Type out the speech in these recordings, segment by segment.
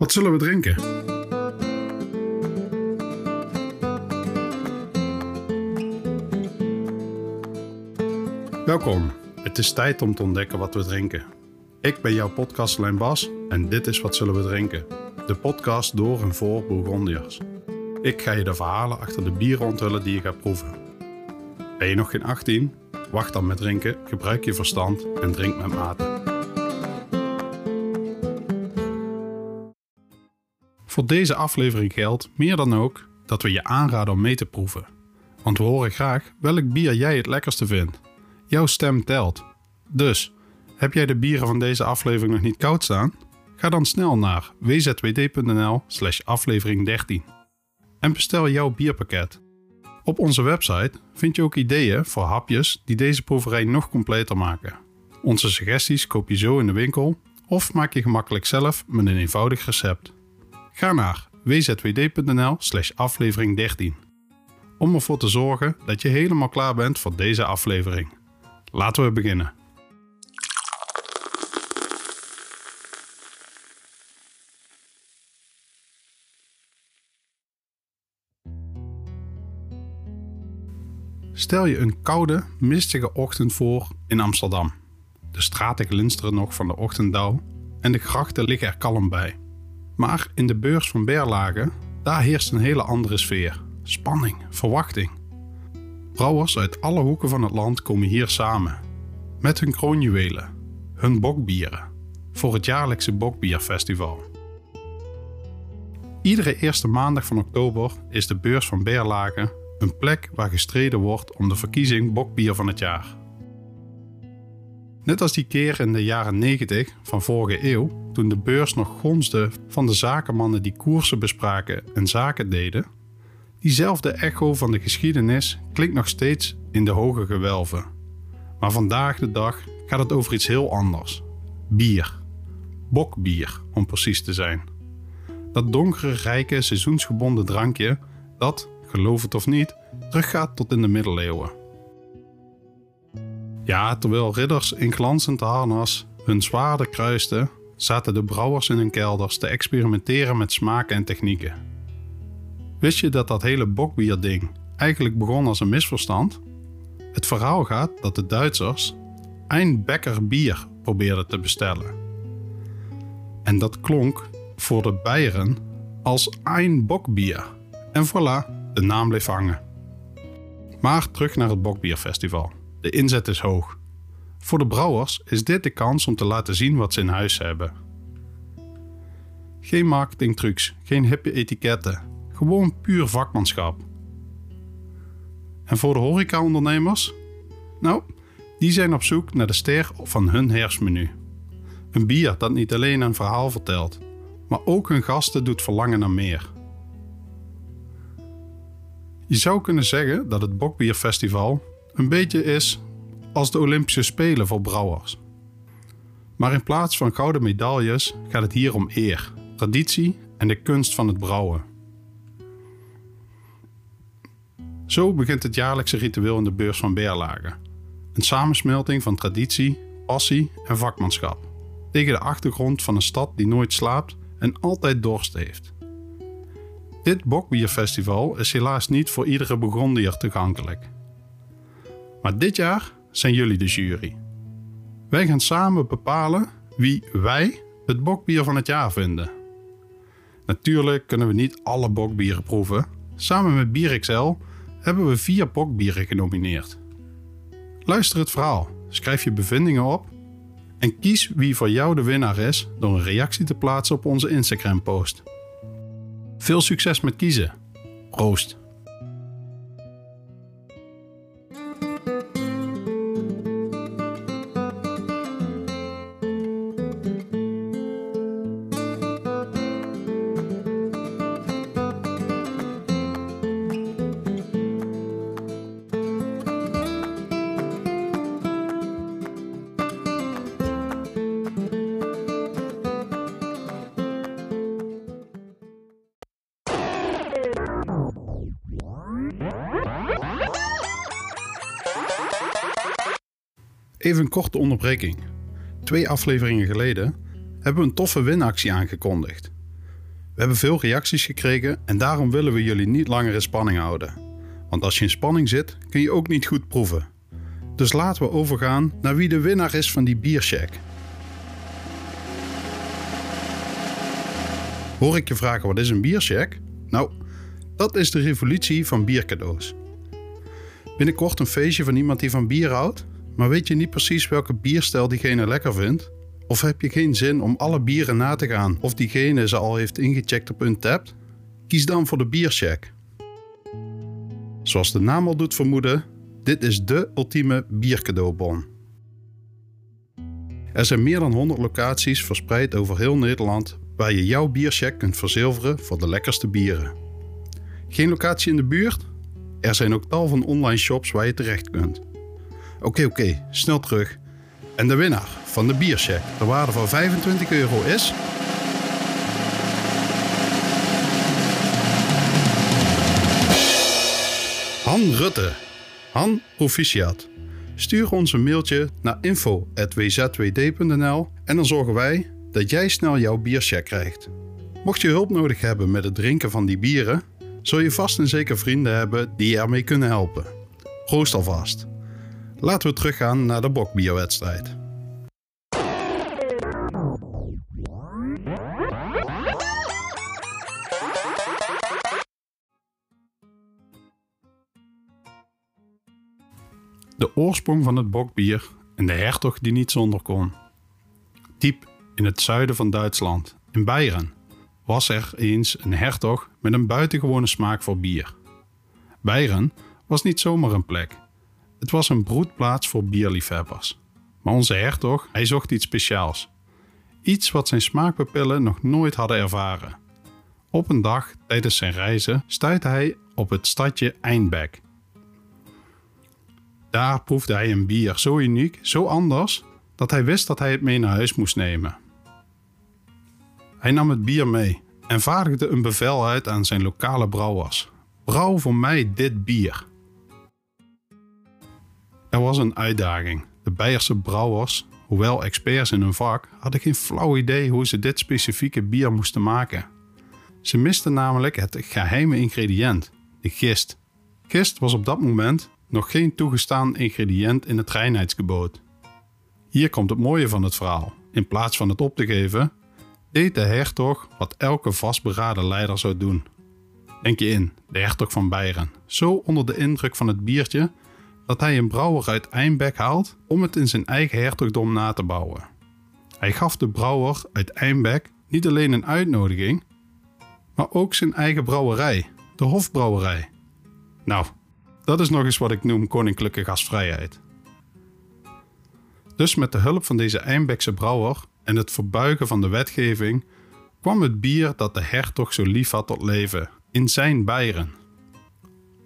Wat zullen we drinken? Welkom. Het is tijd om te ontdekken wat we drinken. Ik ben jouw podcastlijn Bas en dit is Wat Zullen We Drinken? De podcast door en voor Bourgondiërs. Ik ga je de verhalen achter de bieren onthullen die je gaat proeven. Ben je nog geen 18? Wacht dan met drinken, gebruik je verstand en drink met mate. Voor deze aflevering geldt meer dan ook dat we je aanraden om mee te proeven. Want we horen graag welk bier jij het lekkerste vindt. Jouw stem telt. Dus, heb jij de bieren van deze aflevering nog niet koud staan? Ga dan snel naar wzwd.nl slash aflevering 13 en bestel jouw bierpakket. Op onze website vind je ook ideeën voor hapjes die deze proeverij nog completer maken. Onze suggesties koop je zo in de winkel of maak je gemakkelijk zelf met een eenvoudig recept. Ga naar wzwd.nl slash aflevering 13 om ervoor te zorgen dat je helemaal klaar bent voor deze aflevering. Laten we beginnen. Stel je een koude, mistige ochtend voor in Amsterdam. De straten glinsteren nog van de ochtenddauw en de grachten liggen er kalm bij. Maar in de beurs van Berlage, daar heerst een hele andere sfeer. Spanning, verwachting. Brouwers uit alle hoeken van het land komen hier samen. Met hun kroonjuwelen, hun bokbieren, voor het jaarlijkse Bokbierfestival. Iedere eerste maandag van oktober is de beurs van Berlage een plek waar gestreden wordt om de verkiezing Bokbier van het jaar. Net als die keer in de jaren 90 van vorige eeuw, toen de beurs nog gonsde van de zakenmannen die koersen bespraken en zaken deden, diezelfde echo van de geschiedenis klinkt nog steeds in de hoge gewelven. Maar vandaag de dag gaat het over iets heel anders: bier. Bokbier, om precies te zijn. Dat donkere, rijke, seizoensgebonden drankje dat, geloof het of niet, teruggaat tot in de middeleeuwen. Ja, terwijl ridders in glanzend harnas hun zwaarden kruisten, zaten de brouwers in hun kelders te experimenteren met smaken en technieken. Wist je dat dat hele bokbierding eigenlijk begon als een misverstand? Het verhaal gaat dat de Duitsers een bekker bier probeerden te bestellen. En dat klonk voor de Beieren als een bokbier. En voilà, de naam bleef hangen. Maar terug naar het Bokbierfestival. De inzet is hoog. Voor de brouwers is dit de kans om te laten zien wat ze in huis hebben. Geen marketingtrucs, geen hippe etiketten, gewoon puur vakmanschap. En voor de horecaondernemers? Nou, die zijn op zoek naar de ster van hun herfstmenu. Een bier dat niet alleen een verhaal vertelt, maar ook hun gasten doet verlangen naar meer. Je zou kunnen zeggen dat het Bokbierfestival een beetje is als de Olympische Spelen voor brouwers. Maar in plaats van gouden medailles gaat het hier om eer, traditie en de kunst van het brouwen. Zo begint het jaarlijkse ritueel in de beurs van Berlage. Een samensmelting van traditie, passie en vakmanschap. Tegen de achtergrond van een stad die nooit slaapt en altijd dorst heeft. Dit bokbierfestival is helaas niet voor iedere Burgondiër toegankelijk. Maar dit jaar zijn jullie de jury. Wij gaan samen bepalen wie wij het bokbier van het jaar vinden. Natuurlijk kunnen we niet alle bokbieren proeven. Samen met Bier XL hebben we vier bokbieren genomineerd. Luister het verhaal, schrijf je bevindingen op en kies wie voor jou de winnaar is door een reactie te plaatsen op onze Instagram-post. Veel succes met kiezen. Proost! Korte onderbreking. Twee afleveringen geleden hebben we een toffe winactie aangekondigd. We hebben veel reacties gekregen en daarom willen we jullie niet langer in spanning houden. Want als je in spanning zit, kun je ook niet goed proeven. Dus laten we overgaan naar wie de winnaar is van die biercheck. Hoor ik je vragen wat is een biercheck? Nou, dat is de revolutie van biercadeaus. Binnenkort een feestje van iemand die van bier houdt, maar weet je niet precies welke bierstijl diegene lekker vindt? Of heb je geen zin om alle bieren na te gaan of diegene ze al heeft ingecheckt op Untapped? Kies dan voor de biercheck. Zoals de naam al doet vermoeden, dit is de ultieme biercadeaubon. Er zijn meer dan 100 locaties verspreid over heel Nederland waar je jouw biercheck kunt verzilveren voor de lekkerste bieren. Geen locatie in de buurt? Er zijn ook tal van online shops waar je terecht kunt. Oké, oké, snel terug. En de winnaar van de biercheck ter waarde van 25 euro is... Han Rutte. Han Proficiat. Stuur ons een mailtje naar info.wzwd.nl en dan zorgen wij dat jij snel jouw biercheck krijgt. Mocht je hulp nodig hebben met het drinken van die bieren, zul je vast en zeker vrienden hebben die je ermee kunnen helpen. Proost alvast. Laten we teruggaan naar de bokbierwedstrijd. De oorsprong van het bokbier en de hertog die niet zonder kon. Diep in het zuiden van Duitsland, in Beieren, was er eens een hertog met een buitengewone smaak voor bier. Beieren was niet zomaar een plek. Het was een broedplaats voor bierliefhebbers. Maar onze hertog, hij zocht iets speciaals. Iets wat zijn smaakpapillen nog nooit hadden ervaren. Op een dag tijdens zijn reizen stuitte hij op het stadje Eindbeck. Daar proefde hij een bier zo uniek, zo anders, dat hij wist dat hij het mee naar huis moest nemen. Hij nam het bier mee en vaardigde een bevel uit aan zijn lokale brouwers. Brouw voor mij dit bier. Er was een uitdaging. De Beierse brouwers, hoewel experts in hun vak, hadden geen flauw idee hoe ze dit specifieke bier moesten maken. Ze misten namelijk het geheime ingrediënt, de gist. Gist was op dat moment nog geen toegestaan ingrediënt in het reinheidsgebod. Hier komt het mooie van het verhaal. In plaats van het op te geven, deed de hertog wat elke vastberaden leider zou doen. Denk je in, de hertog van Beieren, zo onder de indruk van het biertje dat hij een brouwer uit Eindbeck haalt om het in zijn eigen hertogdom na te bouwen. Hij gaf de brouwer uit Eindbeck niet alleen een uitnodiging, maar ook zijn eigen brouwerij, de Hofbrouwerij. Nou, dat is nog eens wat ik noem koninklijke gastvrijheid. Dus met de hulp van deze Eindbeckse brouwer en het verbuigen van de wetgeving kwam het bier dat de hertog zo lief had tot leven, in zijn Beieren.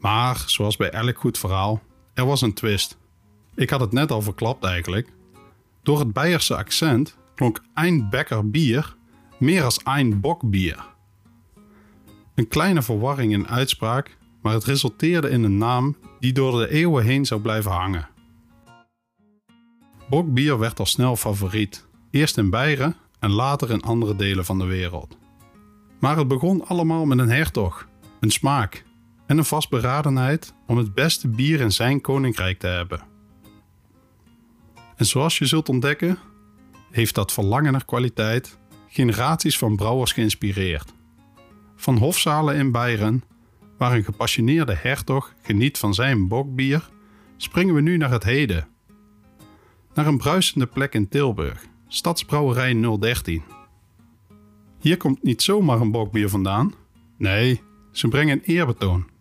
Maar, zoals bij elk goed verhaal, er was een twist. Ik had het net al verklapt eigenlijk. Door het Beierse accent klonk Eindbecker bier meer als Einbokbier. Een kleine verwarring in uitspraak, maar het resulteerde in een naam die door de eeuwen heen zou blijven hangen. Bokbier werd al snel favoriet, eerst in Beieren en later in andere delen van de wereld. Maar het begon allemaal met een hertog, een smaak en een vastberadenheid om het beste bier in zijn koninkrijk te hebben. En zoals je zult ontdekken, heeft dat verlangen naar kwaliteit generaties van brouwers geïnspireerd. Van hofzalen in Beieren, waar een gepassioneerde hertog geniet van zijn bokbier, springen we nu naar het heden. Naar een bruisende plek in Tilburg, Stadsbrouwerij 013. Hier komt niet zomaar een bokbier vandaan. Nee, ze brengen een eerbetoon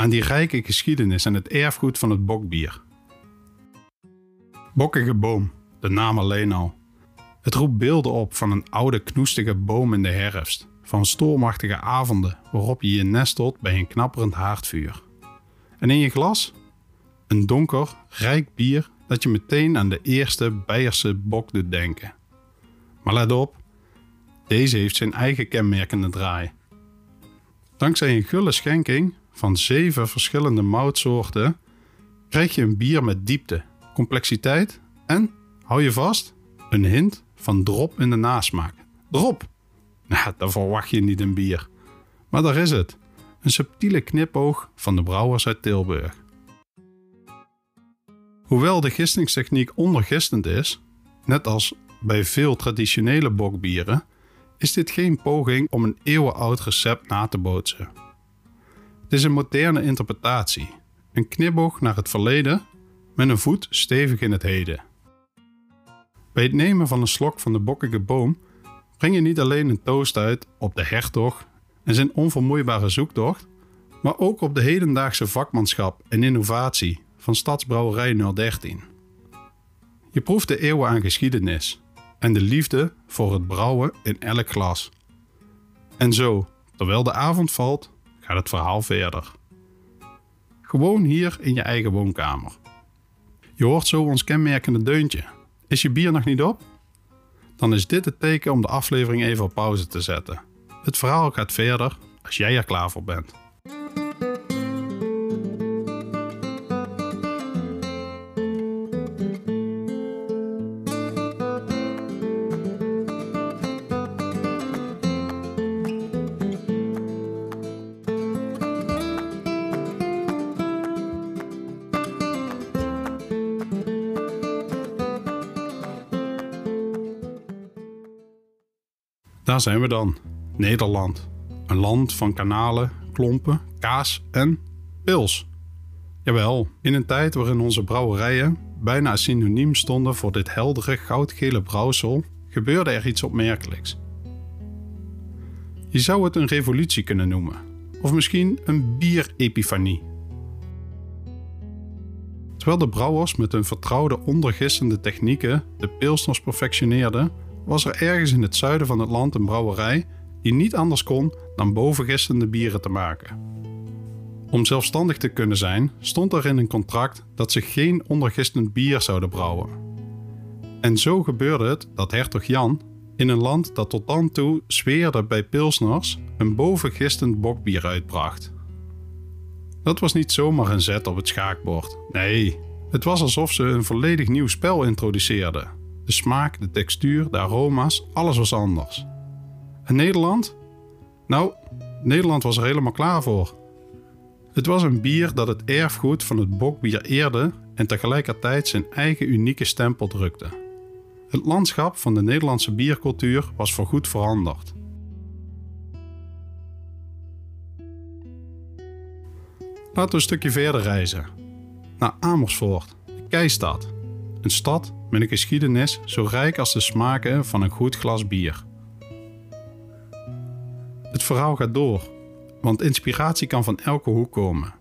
aan die rijke geschiedenis en het erfgoed van het bokbier. Bokkige boom, de naam alleen al. Het roept beelden op van een oude knoestige boom in de herfst, van stormachtige avonden waarop je je nestelt bij een knapperend haardvuur. En in je glas? Een donker, rijk bier dat je meteen aan de eerste Beierse bok doet denken. Maar let op, deze heeft zijn eigen kenmerkende draai. Dankzij een gulle schenking van zeven verschillende moutsoorten krijg je een bier met diepte, complexiteit en, hou je vast, een hint van drop in de nasmaak. Drop! Nou, dan verwacht je niet een bier. Maar daar is het. Een subtiele knipoog van de brouwers uit Tilburg. Hoewel de gistingstechniek ondergistend is, net als bij veel traditionele bokbieren, is dit geen poging om een eeuwenoud recept na te bootsen. Het is een moderne interpretatie, een knipoog naar het verleden met een voet stevig in het heden. Bij het nemen van een slok van de bokkige boom breng je niet alleen een toast uit op de hertog en zijn onvermoeibare zoektocht, maar ook op de hedendaagse vakmanschap en innovatie van Stadsbrouwerij 013. Je proeft de eeuwen aan geschiedenis en de liefde voor het brouwen in elk glas. En zo, terwijl de avond valt, gaat het verhaal verder. Gewoon hier in je eigen woonkamer. Je hoort zo ons kenmerkende deuntje. Is je bier nog niet op? Dan is dit het teken om de aflevering even op pauze te zetten. Het verhaal gaat verder als jij er klaar voor bent. Daar zijn we dan, Nederland. Een land van kanalen, klompen, kaas en pils. Jawel, in een tijd waarin onze brouwerijen bijna synoniem stonden voor dit heldere goudgele brouwsel, gebeurde er iets opmerkelijks. Je zou het een revolutie kunnen noemen, of misschien een bierepifanie. Terwijl de brouwers met hun vertrouwde ondergissende technieken de pilsners perfectioneerden, was er ergens in het zuiden van het land een brouwerij die niet anders kon dan bovengistende bieren te maken. Om zelfstandig te kunnen zijn, stond er in een contract dat ze geen ondergistend bier zouden brouwen. En zo gebeurde het dat hertog Jan, in een land dat tot dan toe zweerde bij pilsners, een bovengistend bokbier uitbracht. Dat was niet zomaar een zet op het schaakbord. Nee, het was alsof ze een volledig nieuw spel introduceerden de smaak, de textuur, de aroma's, alles was anders. En Nederland? Nou, Nederland was er helemaal klaar voor. Het was een bier dat het erfgoed van het bokbier eerde en tegelijkertijd zijn eigen unieke stempel drukte. Het landschap van de Nederlandse biercultuur was voorgoed veranderd. Laten we een stukje verder reizen. Naar Amersfoort, de keistad. Een stad met een geschiedenis zo rijk als de smaken van een goed glas bier. Het verhaal gaat door, want inspiratie kan van elke hoek komen.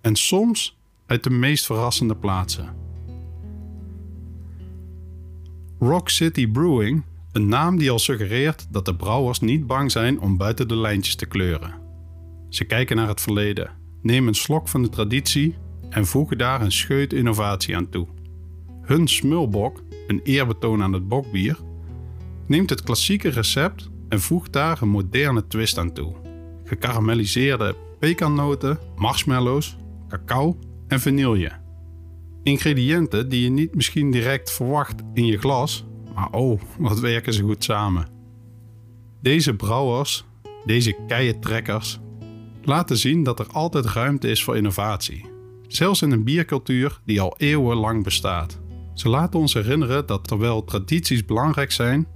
En soms uit de meest verrassende plaatsen. Rock City Brewing, een naam die al suggereert dat de brouwers niet bang zijn om buiten de lijntjes te kleuren. Ze kijken naar het verleden, nemen een slok van de traditie en voegen daar een scheut innovatie aan toe. Hun smulbok, een eerbetoon aan het bokbier, neemt het klassieke recept en voegt daar een moderne twist aan toe. Gekarameliseerde pekannoten, marshmallows, cacao en vanille. Ingrediënten die je niet misschien direct verwacht in je glas, maar oh, wat werken ze goed samen. Deze brouwers, deze keientrekkers, laten zien dat er altijd ruimte is voor innovatie. Zelfs in een biercultuur die al eeuwenlang bestaat. Ze laten ons herinneren dat terwijl tradities belangrijk zijn,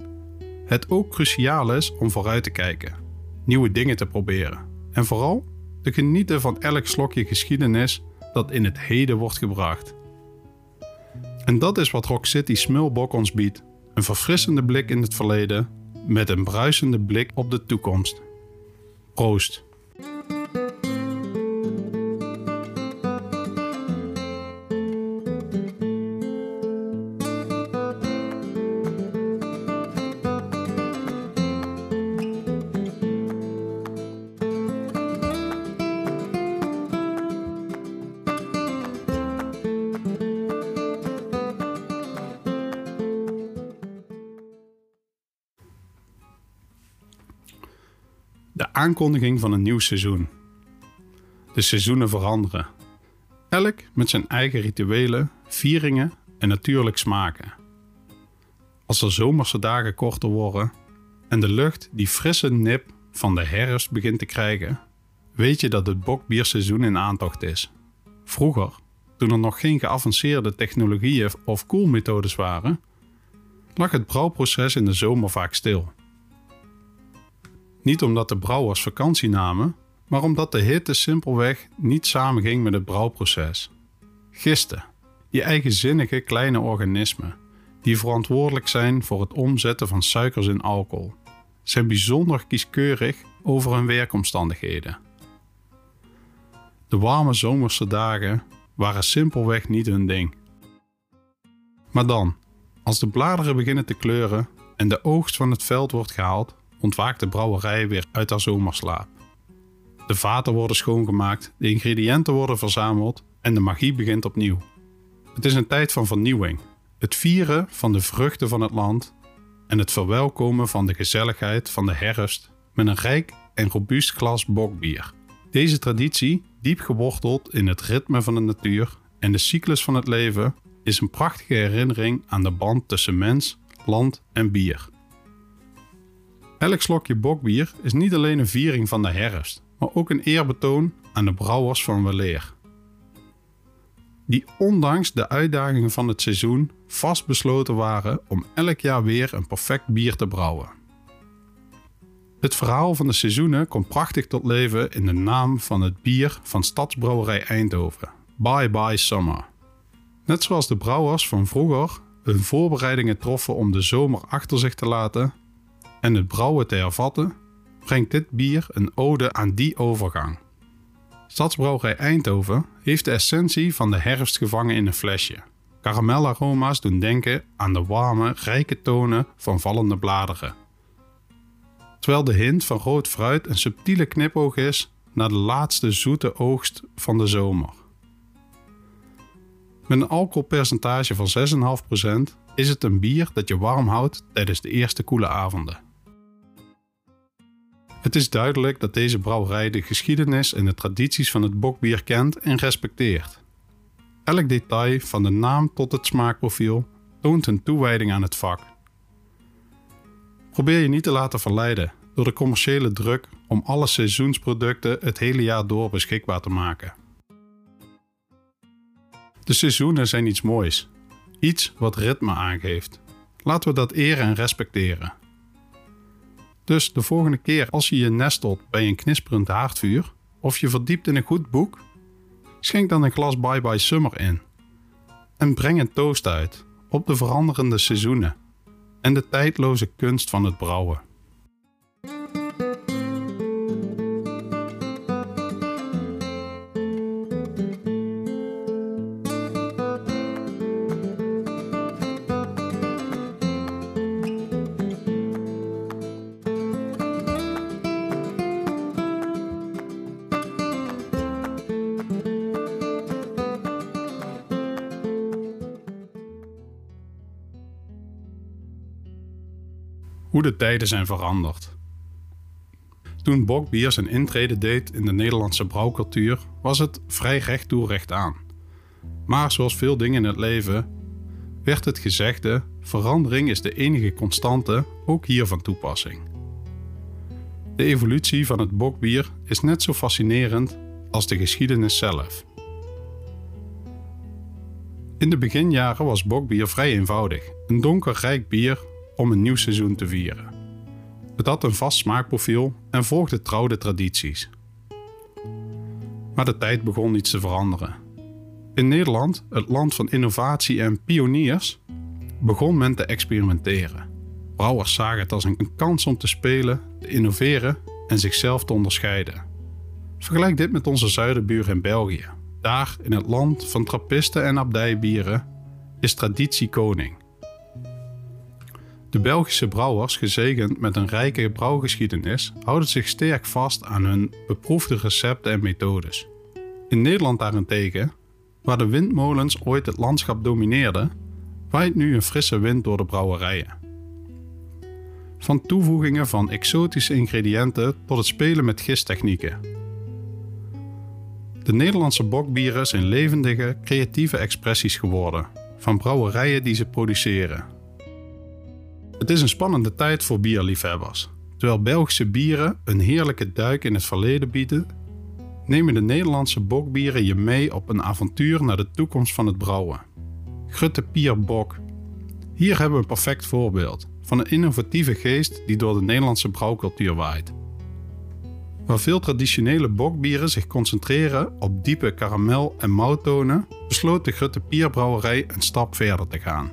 het ook cruciaal is om vooruit te kijken, nieuwe dingen te proberen en vooral te genieten van elk slokje geschiedenis dat in het heden wordt gebracht. En dat is wat Rock City Smulbok ons biedt: een verfrissende blik in het verleden met een bruisende blik op de toekomst. Proost! Aankondiging van een nieuw seizoen. De seizoenen veranderen. Elk met zijn eigen rituelen, vieringen en natuurlijk smaken. Als de zomerse dagen korter worden, en de lucht die frisse nip van de herfst begint te krijgen, weet je dat het bokbierseizoen in aantocht is. Vroeger, toen er nog geen geavanceerde technologieën of koelmethodes waren, lag het brouwproces in de zomer vaak stil. Niet omdat de brouwers vakantie namen, maar omdat de hitte simpelweg niet samenging met het brouwproces. Gisten, die eigenzinnige kleine organismen, die verantwoordelijk zijn voor het omzetten van suikers in alcohol, zijn bijzonder kieskeurig over hun werkomstandigheden. De warme zomerse dagen waren simpelweg niet hun ding. Maar dan, als de bladeren beginnen te kleuren en de oogst van het veld wordt gehaald, ontwaakt de brouwerij weer uit haar zomerslaap. De vaten worden schoongemaakt, de ingrediënten worden verzameld en de magie begint opnieuw. Het is een tijd van vernieuwing, het vieren van de vruchten van het land en het verwelkomen van de gezelligheid van de herfst met een rijk en robuust glas bokbier. Deze traditie, diep geworteld in het ritme van de natuur en de cyclus van het leven, is een prachtige herinnering aan de band tussen mens, land en bier. Elk slokje bokbier is niet alleen een viering van de herfst, maar ook een eerbetoon aan de brouwers van weleer. Die ondanks de uitdagingen van het seizoen vastbesloten waren om elk jaar weer een perfect bier te brouwen. Het verhaal van de seizoenen komt prachtig tot leven in de naam van het bier van Stadsbrouwerij Eindhoven, Bye Bye Summer. Net zoals de brouwers van vroeger hun voorbereidingen troffen om de zomer achter zich te laten en het brouwen te hervatten, brengt dit bier een ode aan die overgang. Stadsbrouwerij Eindhoven heeft de essentie van de herfst gevangen in een flesje. Karamellaroma's doen denken aan de warme, rijke tonen van vallende bladeren. Terwijl de hint van rood fruit een subtiele knipoog is naar de laatste zoete oogst van de zomer. Met een alcoholpercentage van 6,5% is het een bier dat je warm houdt tijdens de eerste koele avonden. Het is duidelijk dat deze brouwerij de geschiedenis en de tradities van het bokbier kent en respecteert. Elk detail, van de naam tot het smaakprofiel, toont een toewijding aan het vak. Probeer je niet te laten verleiden door de commerciële druk om alle seizoensproducten het hele jaar door beschikbaar te maken. De seizoenen zijn iets moois, iets wat ritme aangeeft. Laten we dat eren en respecteren. Dus de volgende keer als je je nestelt bij een knisperend haardvuur of je verdiept in een goed boek, schenk dan een glas Bye Bye Summer in. En breng een toast uit op de veranderende seizoenen en de tijdloze kunst van het brouwen. Hoe de tijden zijn veranderd. Toen bokbier zijn intrede deed in de Nederlandse brouwcultuur, was het vrij recht toe recht aan. Maar zoals veel dingen in het leven, werd het gezegde: verandering is de enige constante, ook hier van toepassing. De evolutie van het bokbier is net zo fascinerend als de geschiedenis zelf. In de beginjaren was bokbier vrij eenvoudig: een donker rijk bier om een nieuw seizoen te vieren. Het had een vast smaakprofiel en volgde trouw de tradities. Maar de tijd begon iets te veranderen. In Nederland, het land van innovatie en pioniers, begon men te experimenteren. Brouwers zagen het als een kans om te spelen, te innoveren en zichzelf te onderscheiden. Vergelijk dit met onze zuidenbuur in België. Daar, in het land van trappisten en abdijbieren, is traditie koning. De Belgische brouwers, gezegend met een rijke brouwgeschiedenis, houden zich sterk vast aan hun beproefde recepten en methodes. In Nederland daarentegen, waar de windmolens ooit het landschap domineerden, waait nu een frisse wind door de brouwerijen. Van toevoegingen van exotische ingrediënten tot het spelen met gistechnieken. De Nederlandse bokbieren zijn levendige, creatieve expressies geworden van brouwerijen die ze produceren Het is een spannende tijd voor bierliefhebbers. Terwijl Belgische bieren een heerlijke duik in het verleden bieden, nemen de Nederlandse bokbieren je mee op een avontuur naar de toekomst van het brouwen. Grutte Pier Bok. Hier hebben we een perfect voorbeeld van een innovatieve geest die door de Nederlandse brouwcultuur waait. Waar veel traditionele bokbieren zich concentreren op diepe karamel- en mouttonen, besloot de Grutte Pierbrouwerij een stap verder te gaan.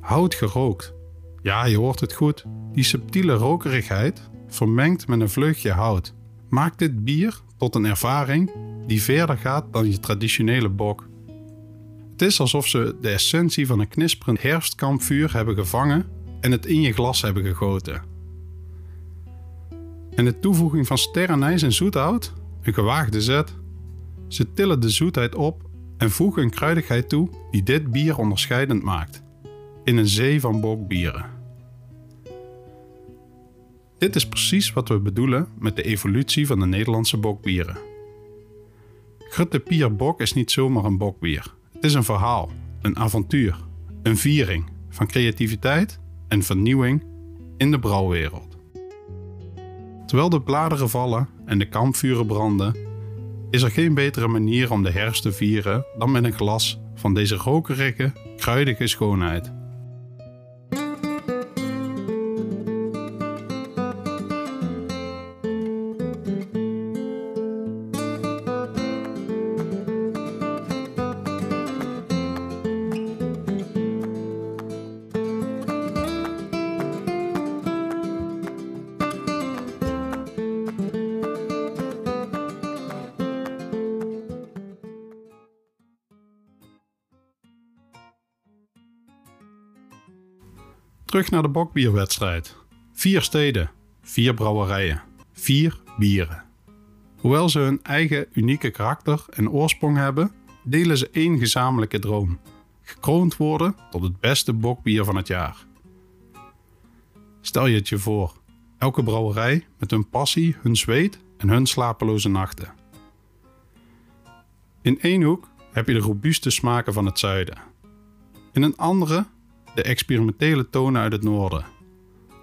Hout gerookt. Ja, je hoort het goed. Die subtiele rokerigheid, vermengd met een vleugje hout, maakt dit bier tot een ervaring die verder gaat dan je traditionele bok. Het is alsof ze de essentie van een knisperend herfstkampvuur hebben gevangen en het in je glas hebben gegoten. En de toevoeging van sterrenijs en zoethout, een gewaagde zet. Ze tillen de zoetheid op en voegen een kruidigheid toe die dit bier onderscheidend maakt. In een zee van bokbieren. Dit is precies wat we bedoelen met de evolutie van de Nederlandse bokbieren. Grutte Pier Bok is niet zomaar een bokbier. Het is een verhaal, een avontuur, een viering van creativiteit en vernieuwing in de brouwwereld. Terwijl de bladeren vallen en de kampvuren branden, is er geen betere manier om de herfst te vieren dan met een glas van deze rokerige, kruidige schoonheid. Terug naar de bokbierwedstrijd. Vier steden, vier brouwerijen, vier bieren. Hoewel ze hun eigen unieke karakter en oorsprong hebben, delen ze één gezamenlijke droom: gekroond worden tot het beste bokbier van het jaar. Stel je het je voor, elke brouwerij met hun passie, hun zweet en hun slapeloze nachten. In één hoek heb je de robuuste smaken van het zuiden. In een andere de experimentele tonen uit het noorden.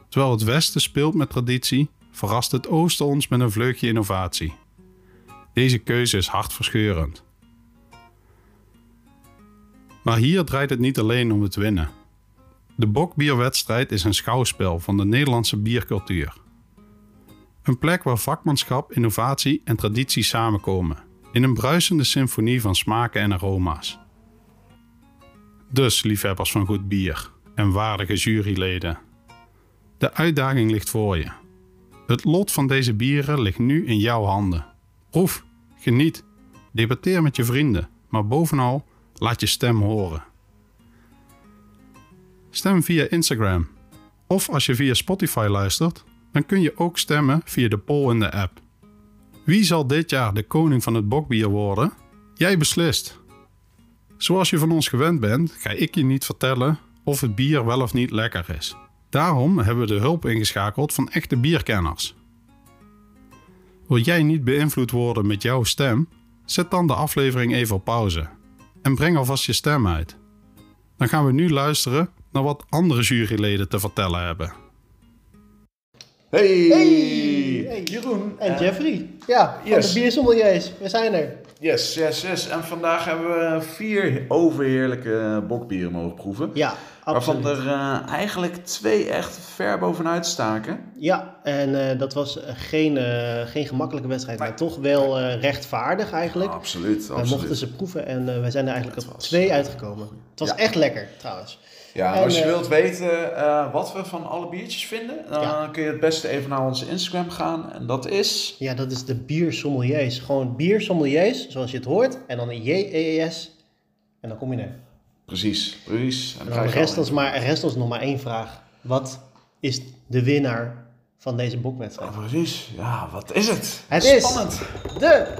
Terwijl het westen speelt met traditie, verrast het oosten ons met een vleugje innovatie. Deze keuze is hartverscheurend. Maar hier draait het niet alleen om het winnen. De bokbierwedstrijd is een schouwspel van de Nederlandse biercultuur. Een plek waar vakmanschap, innovatie en traditie samenkomen in een bruisende symfonie van smaken en aroma's. Dus, liefhebbers van goed bier en waardige juryleden. De uitdaging ligt voor je. Het lot van deze bieren ligt nu in jouw handen. Proef, geniet, debatteer met je vrienden, maar bovenal laat je stem horen. Stem via Instagram. Of als je via Spotify luistert, dan kun je ook stemmen via de poll in de app. Wie zal dit jaar de koning van het bokbier worden? Jij beslist. Zoals je van ons gewend bent, ga ik je niet vertellen of het bier wel of niet lekker is. Daarom hebben we de hulp ingeschakeld van echte bierkenners. Wil jij niet beïnvloed worden met jouw stem? Zet dan de aflevering even op pauze en breng alvast je stem uit. Dan gaan we nu luisteren naar wat andere juryleden te vertellen hebben. Hey! Hey, hey Jeroen en Jeffrey. Ja, van yes. de biersommeliers. We zijn er. Yes, yes, yes. En vandaag hebben we vier overheerlijke bokbieren mogen proeven. Ja, Waarvan absoluut. er eh, eigenlijk twee echt ver bovenuit staken. Ja, en eh, dat was geen, eh, geen gemakkelijke wedstrijd, maar toch wel rechtvaardig eigenlijk. Absoluut, We absoluut. mochten ze proeven en wij zijn er eigenlijk op twee uitgekomen. Het was Ja. echt lekker trouwens. Ja, En, als je eh, wilt weten eh, wat we van alle biertjes vinden, dan Ja. kun je het beste even naar onze Instagram gaan. En dat is... Ja, dat is de biersommeliers. Gewoon biersommeliers, zoals je het hoort. En dan een J-E-E-S. En dan kom je er. Precies, precies. En En dan rest ons, maar, rest ons nog maar één vraag. Wat is de winnaar van deze bokwedstrijd? Ja, precies. Ja, wat is het? Het is- Spannend. De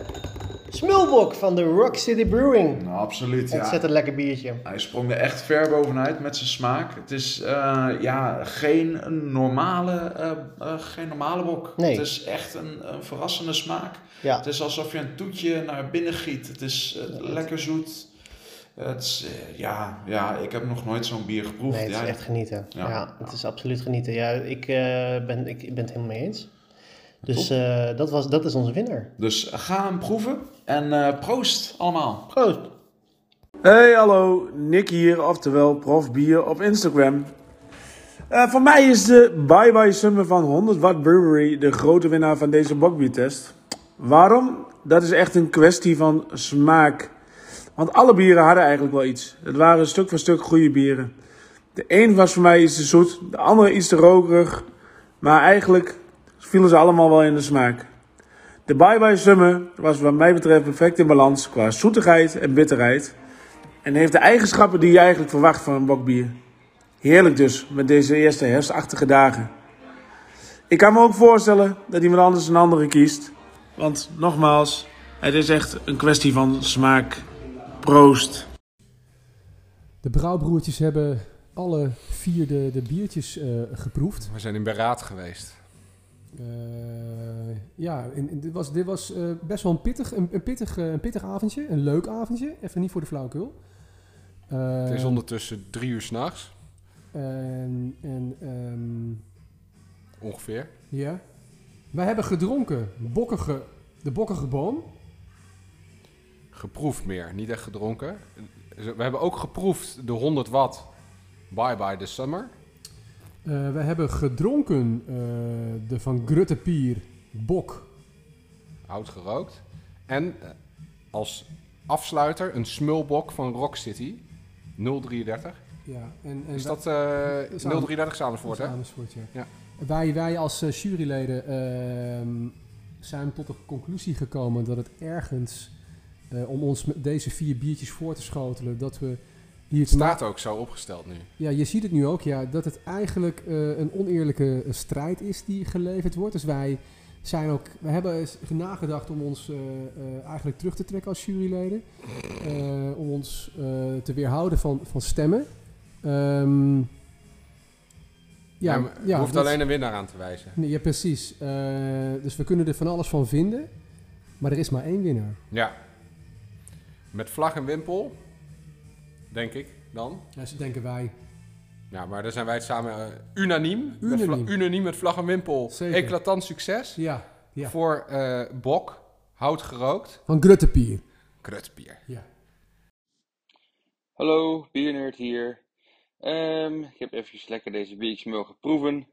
smulbok van de Rock City Brewing. Nou, absoluut, ja. Ontzettend lekker biertje. Hij sprong er echt ver bovenuit met zijn smaak. Het is eh, ja, geen normale, eh, eh, geen normale bok. Nee. Het is echt een, een verrassende smaak. Ja, Het is alsof je een toetje naar binnen giet. Het is lekker zoet. Het is, ja, ja, ik heb nog nooit zo'n bier geproefd. Nee, het is echt genieten. Ja, het is absoluut genieten. Ja, ik, ben, ik, ben het helemaal mee eens. Dus dat, was, dat is onze winnaar. Dus ga hem proeven en eh, proost allemaal. Proost! Hey, hallo, Nick hier, oftewel Prof Bier op Instagram. Eh, voor mij is de Bye Bye Summer van 100 Watt Brewery de grote winnaar van deze bokbiertest. Waarom? Dat is echt een kwestie van smaak. Want alle bieren hadden eigenlijk wel iets. Het waren stuk voor stuk goede bieren. De een was voor mij iets te zoet, de andere iets te rokerig. Maar eigenlijk vielen ze allemaal wel in de smaak. De Bye Bye Summer was wat mij betreft perfect in balans qua zoetigheid en bitterheid. En heeft de eigenschappen die je eigenlijk verwacht van een bokbier. Heerlijk dus, met deze eerste herfstachtige dagen. Ik kan me ook voorstellen dat iemand anders een andere kiest. Want nogmaals, het is echt een kwestie van smaak. Proost. De brouwbroertjes hebben alle vier de, de biertjes eh, geproefd. We zijn in beraad geweest. Eh, ja, en, en dit was, dit was eh, best wel een pittig, een, een pittig, eh, een pittig avondje. Een leuk avondje. Even niet voor de flauwekul. Het is ondertussen drie uur s'nachts, En, en ehm, ongeveer. ja. Wij hebben gedronken bokkige, de bokkige boom. Geproefd meer, niet echt gedronken. We hebben ook geproefd de 100 watt Bye Bye the Summer. Eh, we hebben gedronken eh, de van Grutte Pier bok. Hout gerookt. En eh, als afsluiter een smulbok van Rock City. 033. Ja, en, en Is dat eh is 033 Samersfoort, hè? Amersfoort, ja. Ja. Wij, wij als juryleden ehm, zijn tot de conclusie gekomen dat het ergens, om ons met deze vier biertjes voor te schotelen, dat we hier staat ook zo opgesteld nu. Ja, je ziet het nu ook, ja, dat het eigenlijk eh, een oneerlijke eh, strijd is die geleverd wordt. Dus wij zijn ook, we hebben eens nagedacht om ons eh, eigenlijk terug te trekken als juryleden. Om ons te weerhouden van, van stemmen. Ehm, ja, Ja, je hoeft dat- alleen een winnaar aan te wijzen. Nee, ja, precies. Dus we kunnen er van alles van vinden. Maar er is maar één winnaar. Ja. Met vlag en wimpel, denk ik dan. Ja, zo denken wij. Ja, maar daar zijn wij het samen eh, unaniem. Met Unaniem. vla- unaniem met vlag en wimpel. Zeker. Eclatant succes. Ja, ja. Voor eh, Bok, hout gerookt, Van Gruttepier. krutbier. Ja. Hallo, Biernerd hier. Ehm, ik heb eventjes lekker deze biertjes mogen proeven.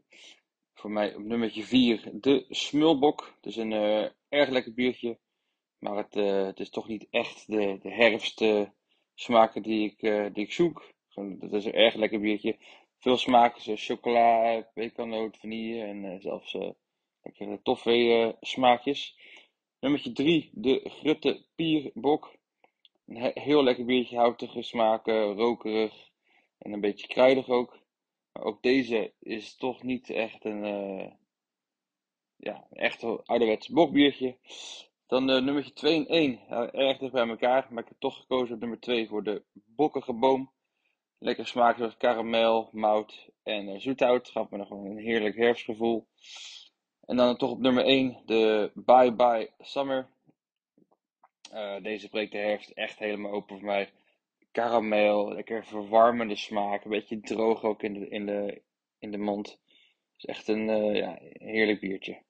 Voor mij op nummertje 4 de Smulbok. Het is een eh, erg lekker biertje. Maar het, eh, het is toch niet echt de, de herfstsmaken die, ik, eh, die ik zoek. Het is een erg lekker biertje. Veel smaken zoals chocola, pekanoot, vanille en eh, zelfs eh lekkere toffee smaakjes. Nummertje 3 de Grutte Pierbok. Een he- heel lekker biertje, houtige smaken, rokerig en een beetje kruidig ook. Maar ook deze is toch niet echt een, eh ja, een echt ouderwets bokbiertje. Dan eh, nummertje 2 en 1, ja, erg dicht bij elkaar, maar ik heb toch gekozen op nummer 2 voor de bokkige boom. Lekker smaak zoals karamel, mout en eh, zoethout, gaf me nog een heerlijk herfstgevoel. En dan toch op nummer 1 de Bye Bye Summer. Eh, deze breekt de herfst echt helemaal open voor mij. Karamel, lekker verwarmende smaak. Een beetje droog ook in de, in de, in de mond. Het is echt een ja, heerlijk biertje.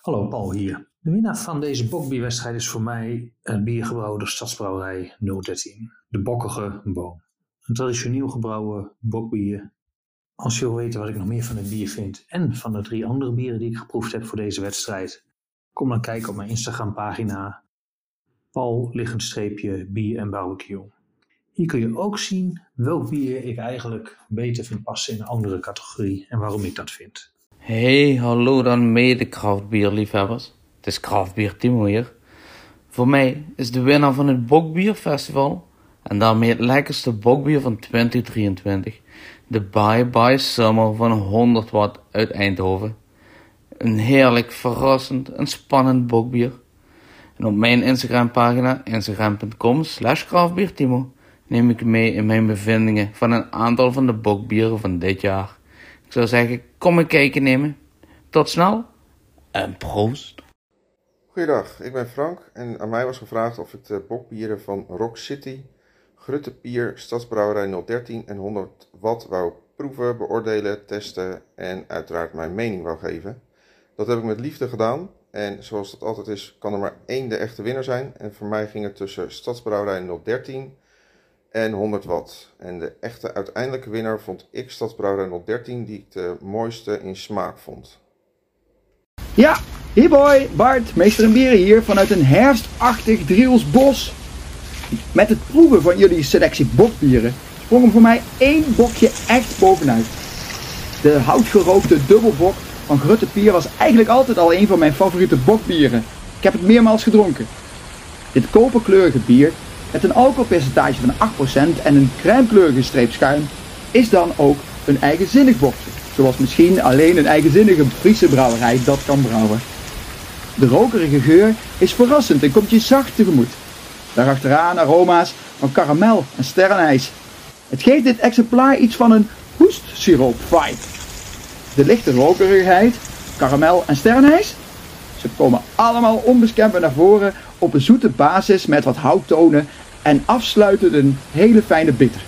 Hallo, Paul hier. De winnaar van deze bokbierwedstrijd is voor mij een bier gebrouwen door Stadsbrouwerij 013. De Bokkige Boom. Een traditioneel gebrouwen bokbier. Als je wil weten wat ik nog meer van het bier vind en van de drie andere bieren die ik geproefd heb voor deze wedstrijd, kom dan kijken op mijn Instagram pagina Paul streepje bier en barbecue. Hier kun je ook zien welk bier ik eigenlijk beter vind passen in een andere categorie en waarom ik dat vind. Hey, hallo dan mede kraftbierliefhebbers. Het is Kraftbier Timo hier. Voor mij is de winnaar van het Bokbierfestival en daarmee het lekkerste bokbier van 2023 de Bye Bye Summer van 100 watt uit Eindhoven. Een heerlijk, verrassend en spannend bokbier. En op mijn Instagram pagina, instagram.com slash kraftbiertimo, neem ik mee in mijn bevindingen van een aantal van de bokbieren van dit jaar. Ik zou zeggen, kom een kijkje nemen. Tot snel en proost. Goeiedag, ik ben Frank en aan mij was gevraagd of ik de bokbieren van Rock City Grutte Pier, Stadsbrouwerij 013 en 100 watt wou proeven, beoordelen, testen en uiteraard mijn mening wou geven. Dat heb ik met liefde gedaan en zoals dat altijd is, kan er maar één de echte winnaar zijn. En voor mij ging het tussen Stadsbrouwerij 013 en 100 watt. En de echte uiteindelijke winnaar vond ik Stadsbrouwerij 013, die ik de mooiste in smaak vond. Ja, hey boy, Bart, meester en bieren hier vanuit een herfstachtig Driels bos. Met het proeven van jullie selectie bokbieren sprong er voor mij één bokje echt bovenuit. De houtgerookte dubbelbok van Grutte Pier was eigenlijk altijd al een van mijn favoriete bokbieren. Ik heb het meermaals gedronken. Dit koperkleurige bier, met een alcoholpercentage van 8% en een crèmekleurige streep schuim, is dan ook een eigenzinnig bokje. Zoals misschien alleen een eigenzinnige Friese brouwerij dat kan brouwen. De rokerige geur is verrassend en komt je zacht tegemoet. Daarachteraan aroma's van karamel en sterrenijs. Het geeft dit exemplaar iets van een hoestsiroop vibe. De lichte rokerigheid, karamel en sterrenijs, ze komen allemaal onbestemd naar voren op een zoete basis met wat houttonen en afsluitend een hele fijne bitter.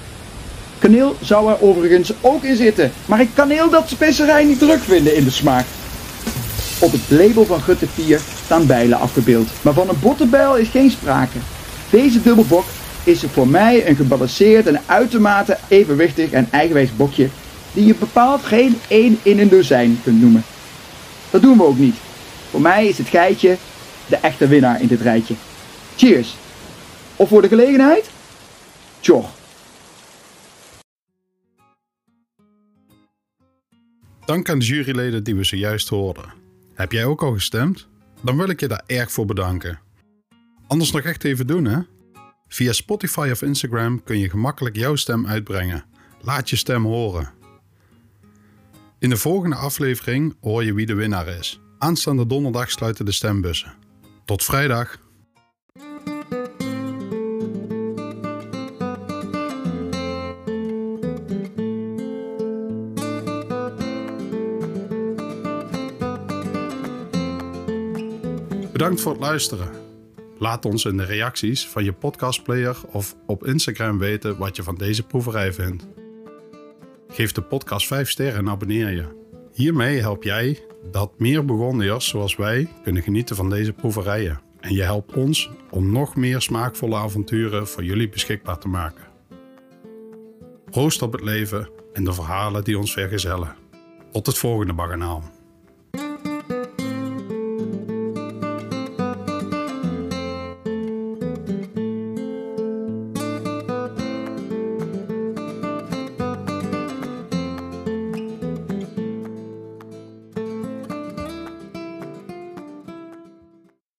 Kaneel zou er overigens ook in zitten, maar ik kaneel dat specerij niet terugvinden in de smaak. Op het label van Gutte 4 staan bijlen afgebeeld, maar van een bottenbijl is geen sprake. Deze dubbelbok is voor mij een gebalanceerd en uitermate evenwichtig en eigenwijs bokje die je bepaald geen één in een dozijn kunt noemen. Dat doen we ook niet. Voor mij is het geitje de echte winnaar in dit rijtje. Cheers! Of voor de gelegenheid? Tjoch! Dank aan de juryleden die we zojuist hoorden. Heb jij ook al gestemd? Dan wil ik je daar erg voor bedanken. Anders nog echt even doen, hè? Via Spotify of Instagram kun je gemakkelijk jouw stem uitbrengen. Laat je stem horen. In de volgende aflevering hoor je wie de winnaar is. Aanstaande donderdag sluiten de stembussen. Tot vrijdag. Bedankt voor het luisteren. Laat ons in de reacties van je podcastplayer of op Instagram weten wat je van deze proeverij vindt. Geef de podcast 5 sterren en abonneer je. Hiermee help jij dat meer Burgondiërs zoals wij kunnen genieten van deze proeverijen. En je helpt ons om nog meer smaakvolle avonturen voor jullie beschikbaar te maken. Proost op het leven en de verhalen die ons vergezellen. Tot het volgende baganaal.